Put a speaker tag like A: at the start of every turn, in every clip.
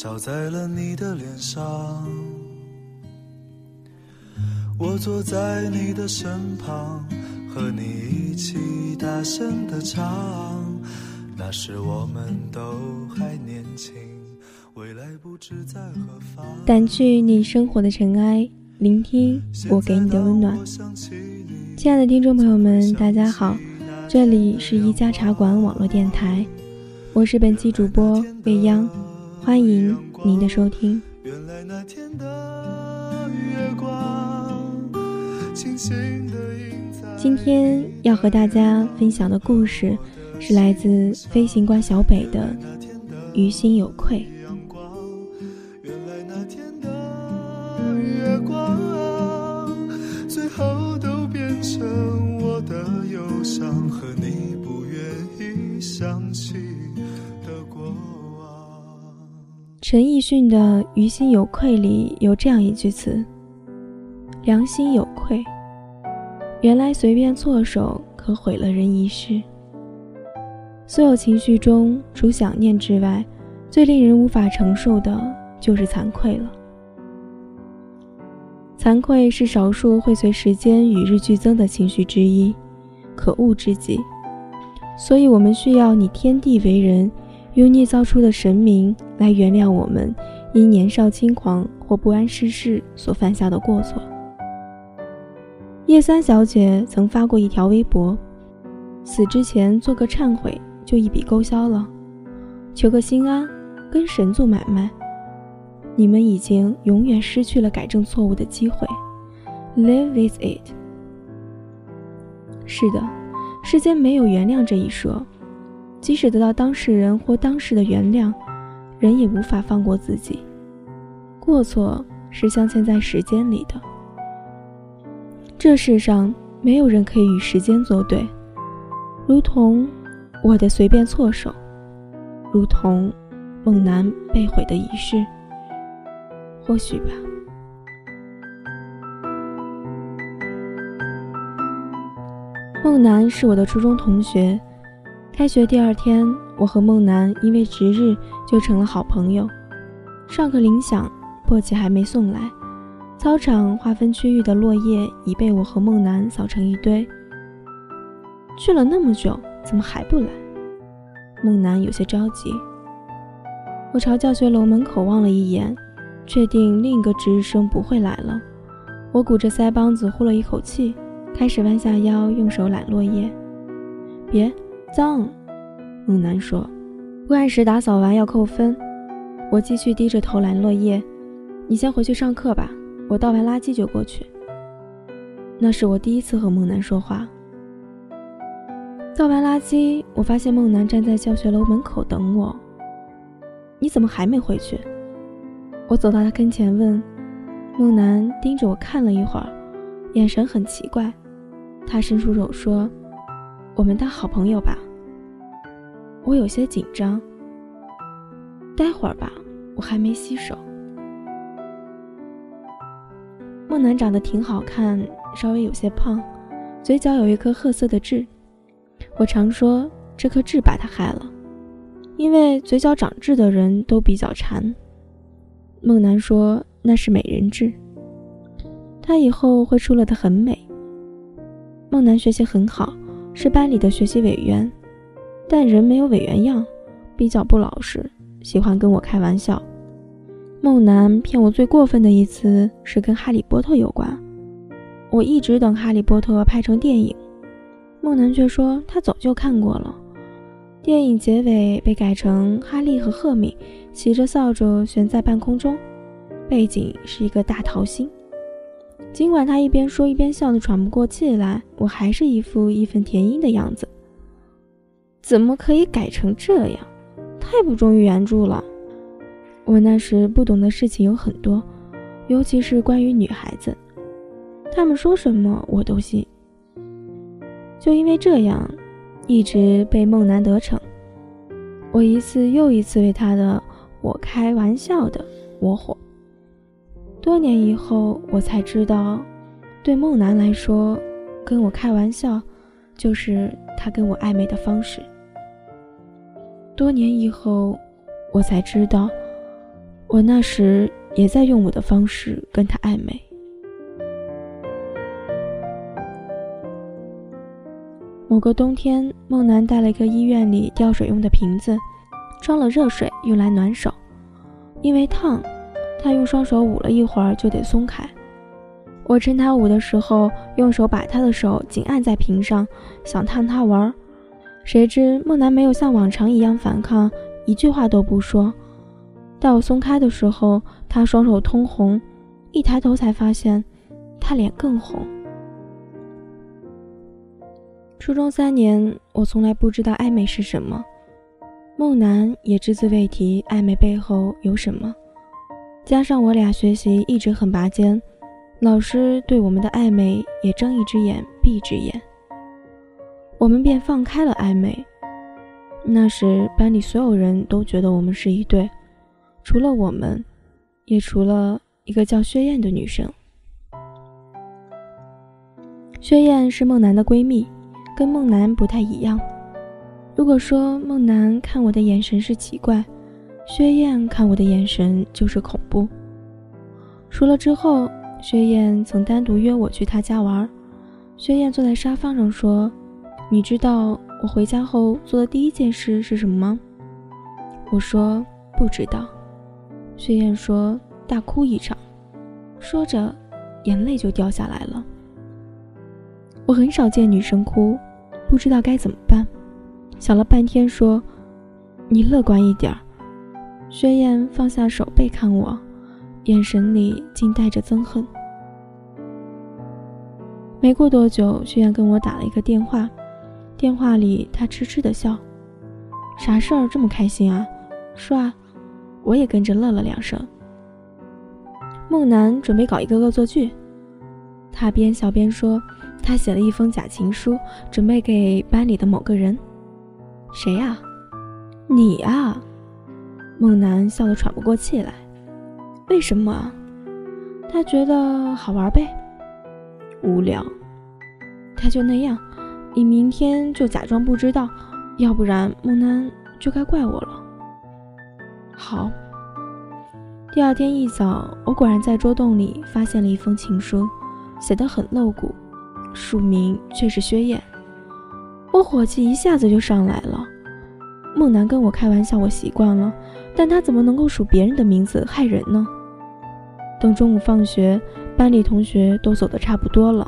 A: 照在了你的脸上，我坐在你的身旁，和你一起大声的唱。那时我们都还年轻，未来不知在何方。
B: 掸去你生活的尘埃，聆听我给你的温暖。亲爱的听众朋友们，大家好。这里是一家茶馆网络电台，我是本期主播未央，欢迎您的收听。今天要和大家分享的故事是来自飞行官小北的《于心有愧》。最后都变成我的忧伤和陈奕迅的《于心有愧》里有这样一句词：“良心有愧，原来随便错手可毁了人一世。”所有情绪中，除想念之外，最令人无法承受的就是惭愧了。惭愧是少数会随时间与日俱增的情绪之一，可恶之极。所以，我们需要你天地为人，用捏造出的神明来原谅我们因年少轻狂或不谙世事所犯下的过错。叶三小姐曾发过一条微博：“死之前做个忏悔，就一笔勾销了，求个心安，跟神做买卖。”你们已经永远失去了改正错误的机会，Live with it。是的，世间没有原谅这一说，即使得到当事人或当事的原谅，人也无法放过自己。过错是镶嵌在时间里的，这世上没有人可以与时间作对，如同我的随便错手，如同梦男被毁的仪式。或许吧。梦楠是我的初中同学，开学第二天，我和梦楠因为值日就成了好朋友。上课铃响，簸箕还没送来，操场划分区域的落叶已被我和梦楠扫成一堆。去了那么久，怎么还不来？梦楠有些着急。我朝教学楼门口望了一眼。确定另一个值日生不会来了，我鼓着腮帮子呼了一口气，开始弯下腰用手揽落叶。别脏，孟楠说，不按时打扫完要扣分。我继续低着头揽落叶。你先回去上课吧，我倒完垃圾就过去。那是我第一次和梦楠说话。倒完垃圾，我发现梦楠站在教学楼门口等我。你怎么还没回去？我走到他跟前问，梦楠盯着我看了一会儿，眼神很奇怪。他伸出手说：“我们当好朋友吧。”我有些紧张。待会儿吧，我还没洗手。梦楠长得挺好看，稍微有些胖，嘴角有一颗褐色的痣。我常说这颗痣把他害了，因为嘴角长痣的人都比较馋。梦楠说：“那是美人痣，她以后会出落的很美。”梦楠学习很好，是班里的学习委员，但人没有委员样，比较不老实，喜欢跟我开玩笑。梦楠骗我最过分的一次是跟《哈利波特》有关，我一直等《哈利波特》拍成电影，梦楠却说他早就看过了。电影结尾被改成哈利和赫敏骑着扫帚悬在半空中，背景是一个大桃心。尽管他一边说一边笑得喘不过气来，我还是一副义愤填膺的样子。怎么可以改成这样？太不忠于原著了。我那时不懂的事情有很多，尤其是关于女孩子，他们说什么我都信。就因为这样。一直被梦楠得逞，我一次又一次为他的“我开玩笑的”我火。多年以后，我才知道，对梦楠来说，跟我开玩笑，就是他跟我暧昧的方式。多年以后，我才知道，我那时也在用我的方式跟他暧昧。某个冬天，梦楠带了一个医院里吊水用的瓶子，装了热水用来暖手。因为烫，他用双手捂了一会儿就得松开。我趁他捂的时候，用手把他的手紧按在瓶上，想探他玩儿。谁知梦楠没有像往常一样反抗，一句话都不说。待我松开的时候，他双手通红，一抬头才发现，他脸更红。初中三年，我从来不知道暧昧是什么，梦楠也只字未提暧昧背后有什么。加上我俩学习一直很拔尖，老师对我们的暧昧也睁一只眼闭一只眼，我们便放开了暧昧。那时班里所有人都觉得我们是一对，除了我们，也除了一个叫薛燕的女生。薛燕是梦楠的闺蜜。跟梦楠不太一样。如果说梦楠看我的眼神是奇怪，薛燕看我的眼神就是恐怖。熟了之后，薛燕曾单独约我去她家玩。薛燕坐在沙发上说：“你知道我回家后做的第一件事是什么吗？”我说：“不知道。”薛燕说：“大哭一场。”说着，眼泪就掉下来了。我很少见女生哭。不知道该怎么办，想了半天说：“你乐观一点儿。”薛燕放下手背看我，眼神里竟带着憎恨。没过多久，薛燕跟我打了一个电话，电话里她痴痴的笑：“啥事儿这么开心啊？”说啊，我也跟着乐了两声。梦楠准备搞一个恶作剧，他边笑边说。他写了一封假情书，准备给班里的某个人。谁呀？你啊！孟楠笑得喘不过气来。为什么？他觉得好玩呗。无聊。他就那样。你明天就假装不知道，要不然孟楠就该怪我了。好。第二天一早，我果然在桌洞里发现了一封情书，写得很露骨。署名却是薛燕，我火气一下子就上来了。孟楠跟我开玩笑，我习惯了，但他怎么能够署别人的名字害人呢？等中午放学，班里同学都走得差不多了，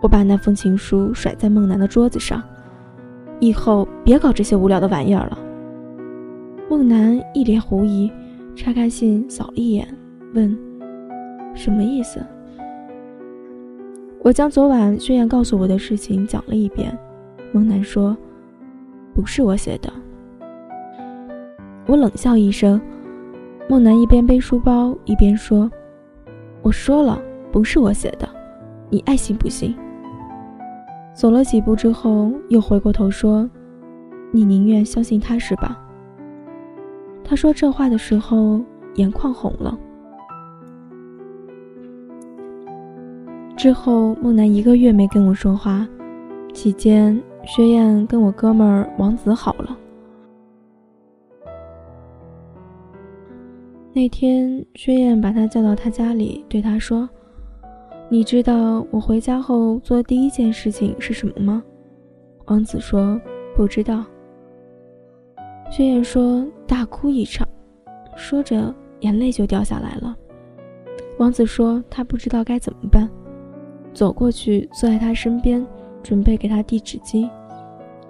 B: 我把那封情书甩在孟楠的桌子上，以后别搞这些无聊的玩意儿了。孟楠一脸狐疑，拆开信扫了一眼，问：“什么意思？”我将昨晚薛燕告诉我的事情讲了一遍，孟楠说：“不是我写的。”我冷笑一声。梦楠一边背书包一边说：“我说了，不是我写的，你爱信不信。”走了几步之后，又回过头说：“你宁愿相信他是吧？”他说这话的时候，眼眶红了。之后，梦楠一个月没跟我说话。期间，薛燕跟我哥们儿王子好了。那天，薛燕把他叫到他家里，对他说：“你知道我回家后做第一件事情是什么吗？”王子说：“不知道。”薛燕说：“大哭一场。”说着，眼泪就掉下来了。王子说：“他不知道该怎么办。”走过去，坐在他身边，准备给他递纸巾。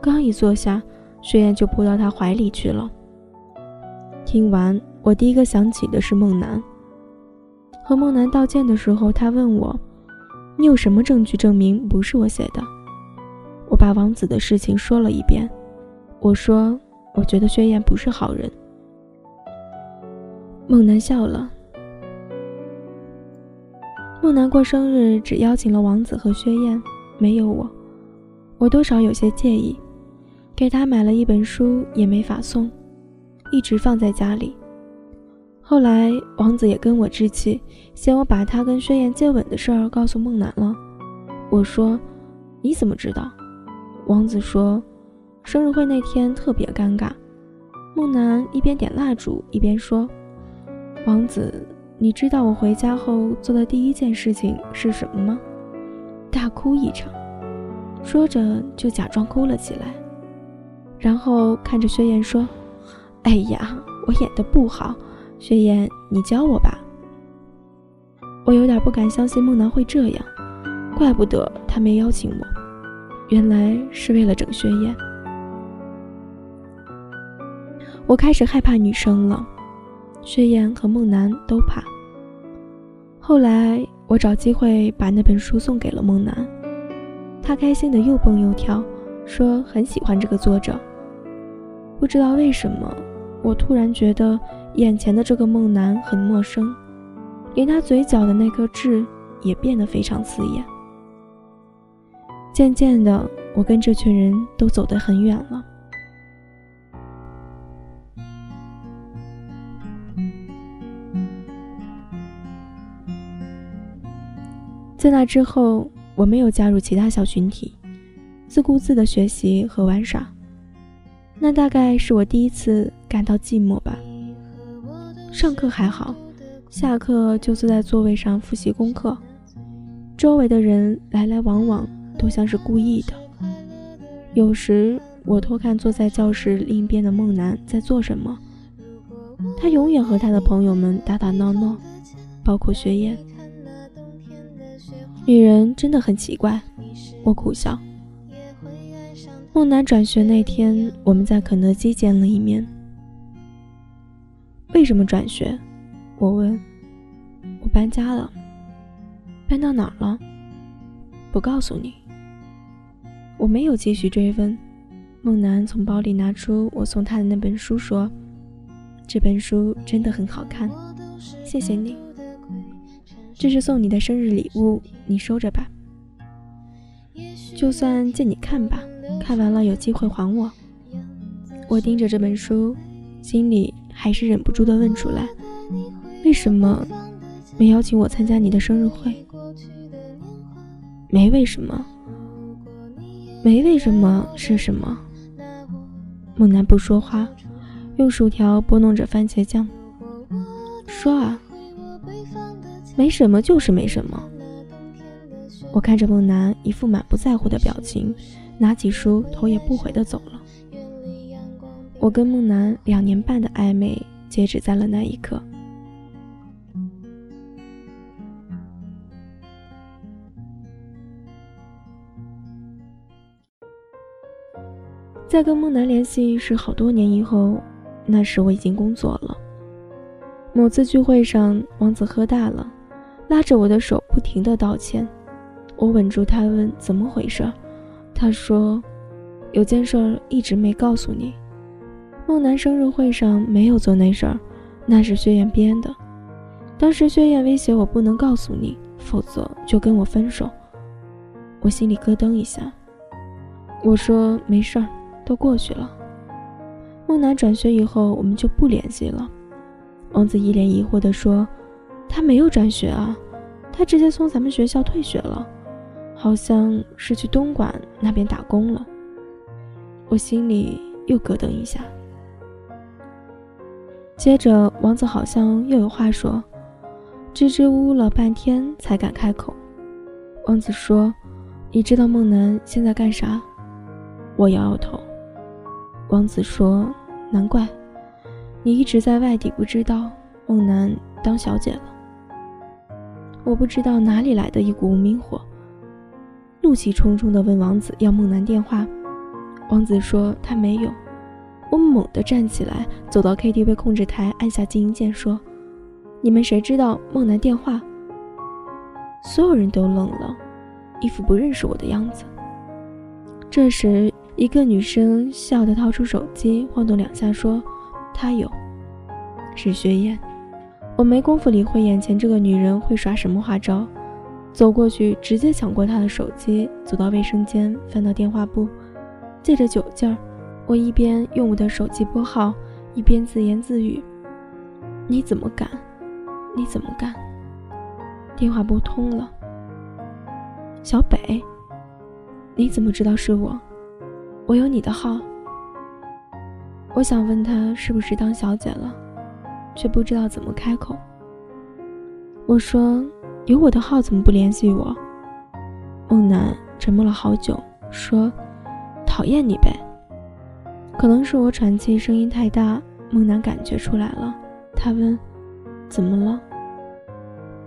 B: 刚一坐下，薛燕就扑到他怀里去了。听完，我第一个想起的是梦楠。和梦楠道歉的时候，他问我：“你有什么证据证明不是我写的？”我把王子的事情说了一遍。我说：“我觉得薛燕不是好人。”梦楠笑了。梦楠过生日只邀请了王子和薛燕，没有我，我多少有些介意。给他买了一本书也没法送，一直放在家里。后来王子也跟我置气，嫌我把他跟薛燕接吻的事儿告诉梦楠了。我说：“你怎么知道？”王子说：“生日会那天特别尴尬，梦楠一边点蜡烛一边说：“王子，你知道我回家后做的第一件事情是什么吗？大哭一场。”说着就假装哭了起来，然后看着薛燕说：“哎呀，我演的不好，薛燕，你教我吧。”我有点不敢相信梦楠会这样，怪不得他没邀请我，原来是为了整薛燕。我开始害怕女生了，薛燕和梦楠都怕。后来我找机会把那本书送给了梦楠，他开心的又蹦又跳，说很喜欢这个作者。不知道为什么，我突然觉得眼前的这个梦楠很陌生，连他嘴角的那颗痣也变得非常刺眼。渐渐的，我跟这群人都走得很远了。在那之后，我没有加入其他小群体，自顾自的学习和玩耍。那大概是我第一次感到寂寞吧。上课还好，下课就坐在座位上复习功课，周围的人来来往往，都像是故意的。有时我偷看坐在教室另一边的梦楠在做什么，他永远和他的朋友们打打闹闹，包括学业。女人真的很奇怪，我苦笑。梦楠转学那天，我们在肯德基见了一面。为什么转学？我问。我搬家了。搬到哪儿了？不告诉你。我没有继续追问。梦楠从包里拿出我送她的那本书，说：“这本书真的很好看，谢谢你。”这是送你的生日礼物，你收着吧。就算借你看吧，看完了有机会还我。我盯着这本书，心里还是忍不住的问出来：为什么没邀请我参加你的生日会？没为什么，没为什么是什么？猛男不说话，用薯条拨弄着番茄酱，说啊。没什么，就是没什么。我看着梦楠一副满不在乎的表情，拿起书，头也不回的走了。我跟梦楠两年半的暧昧截止在了那一刻。再跟梦楠联系是好多年以后，那时我已经工作了。某次聚会上，王子喝大了。拉着我的手，不停的道歉。我稳住他，问怎么回事。他说：“有件事一直没告诉你。梦楠生日会上没有做那事儿，那是薛燕编的。当时薛燕威胁我不能告诉你，否则就跟我分手。”我心里咯噔一下。我说：“没事儿，都过去了。”梦楠转学以后，我们就不联系了。王子一脸疑惑地说。他没有转学啊，他直接从咱们学校退学了，好像是去东莞那边打工了。我心里又咯噔一下。接着，王子好像又有话说，支支吾吾了半天才敢开口。王子说：“你知道梦楠现在干啥？”我摇摇头。王子说：“难怪，你一直在外地，不知道梦楠当小姐了。”我不知道哪里来的一股无名火，怒气冲冲地问王子要梦楠电话。王子说他没有。我猛地站起来，走到 KTV 控制台，按下静音键，说：“你们谁知道梦楠电话？”所有人都愣了，一副不认识我的样子。这时，一个女生笑得掏出手机，晃动两下，说：“她有，是薛燕。”我没工夫理会眼前这个女人会耍什么花招，走过去直接抢过她的手机，走到卫生间，翻到电话簿，借着酒劲儿，我一边用我的手机拨号，一边自言自语：“你怎么敢？你怎么敢？”电话拨通了，小北，你怎么知道是我？我有你的号。我想问他是不是当小姐了，却不知道怎么开口。我说：“有我的号怎么不联系我？”梦楠沉默了好久，说：“讨厌你呗。”可能是我喘气声音太大，梦楠感觉出来了。他问：“怎么了？”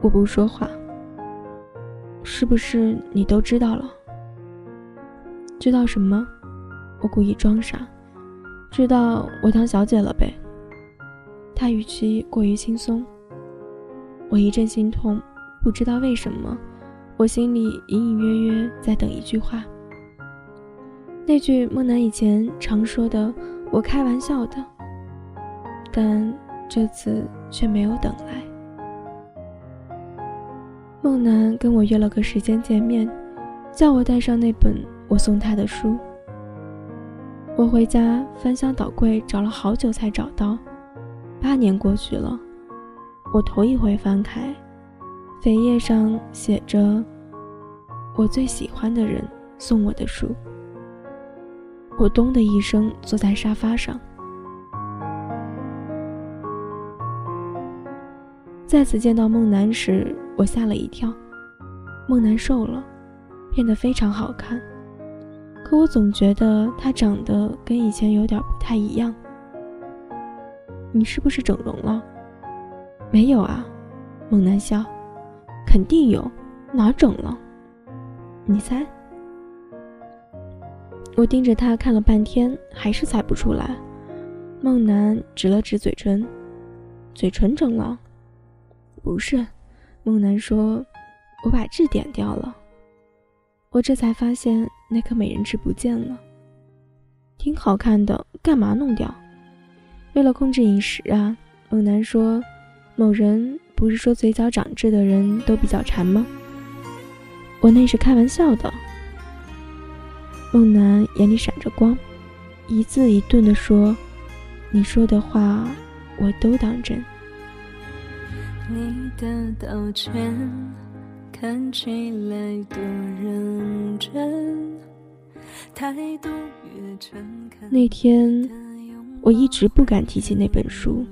B: 我不说话。是不是你都知道了？知道什么？我故意装傻。知道我当小姐了呗。他语气过于轻松。我一阵心痛，不知道为什么，我心里隐隐约约在等一句话。那句梦楠以前常说的“我开玩笑的”，但这次却没有等来。梦楠跟我约了个时间见面，叫我带上那本我送他的书。我回家翻箱倒柜找了好久才找到，八年过去了。我头一回翻开，扉页上写着“我最喜欢的人送我的书”。我咚的一声坐在沙发上。再次见到梦楠时，我吓了一跳。梦楠瘦了，变得非常好看，可我总觉得她长得跟以前有点不太一样。你是不是整容了？没有啊，猛男笑，肯定有，哪整了？你猜？我盯着他看了半天，还是猜不出来。梦楠指了指嘴唇，嘴唇整了？不是，梦楠说，我把痣点掉了。我这才发现那颗美人痣不见了，挺好看的，干嘛弄掉？为了控制饮食啊，孟楠说。某人不是说嘴角长痣的人都比较馋吗？我那是开玩笑的。梦楠眼里闪着光，一字一顿地说：“你说的话我都当真。”你的道歉看起来多认真，态度越诚恳。那天我一直不敢提起那本书。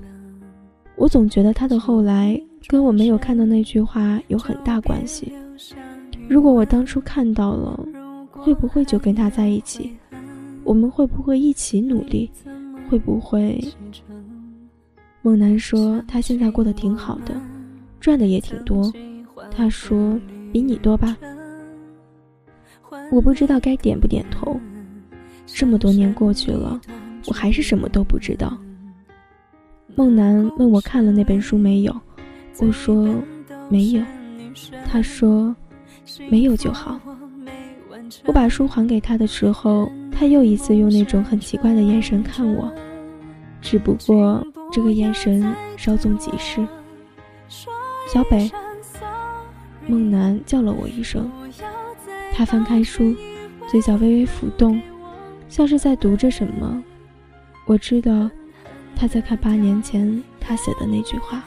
B: 我总觉得他的后来跟我没有看到那句话有很大关系。如果我当初看到了，会不会就跟他在一起？我们会不会一起努力？会不会？孟楠说他现在过得挺好的，赚的也挺多。他说比你多吧？我不知道该点不点头。这么多年过去了，我还是什么都不知道。梦楠问我看了那本书没有，我说没有。他说没有就好。我把书还给他的时候，他又一次用那种很奇怪的眼神看我，只不过这个眼神稍纵即逝。小北，孟楠叫了我一声。他翻开书，嘴角微微浮动，像是在读着什么。我知道。他在看八年前他写的那句话。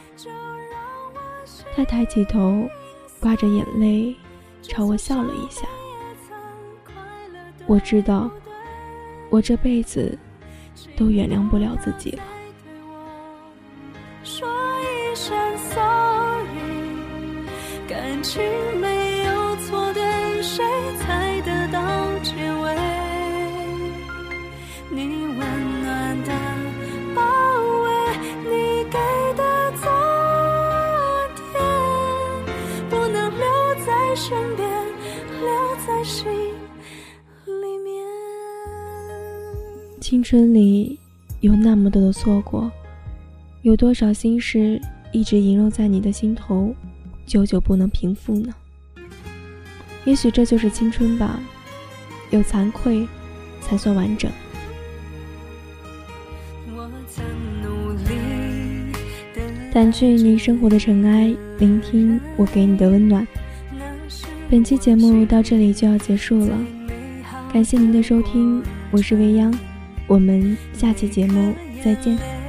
B: 他抬起头，挂着眼泪，朝我笑了一下。我知道，我这辈子都原谅不了自己了。说一声 sorry，感情没有错的，谁才得到结尾？你温暖的
C: 包围，你给的昨天，不能留在身边。
B: 青春里有那么多的错过，有多少心事一直萦绕在你的心头，久久不能平复呢？也许这就是青春吧，有惭愧，才算完整。掸去你生活的尘埃，聆听我给你的温暖。本期节目到这里就要结束了，感谢您的收听，我是未央。我们下期节目再见。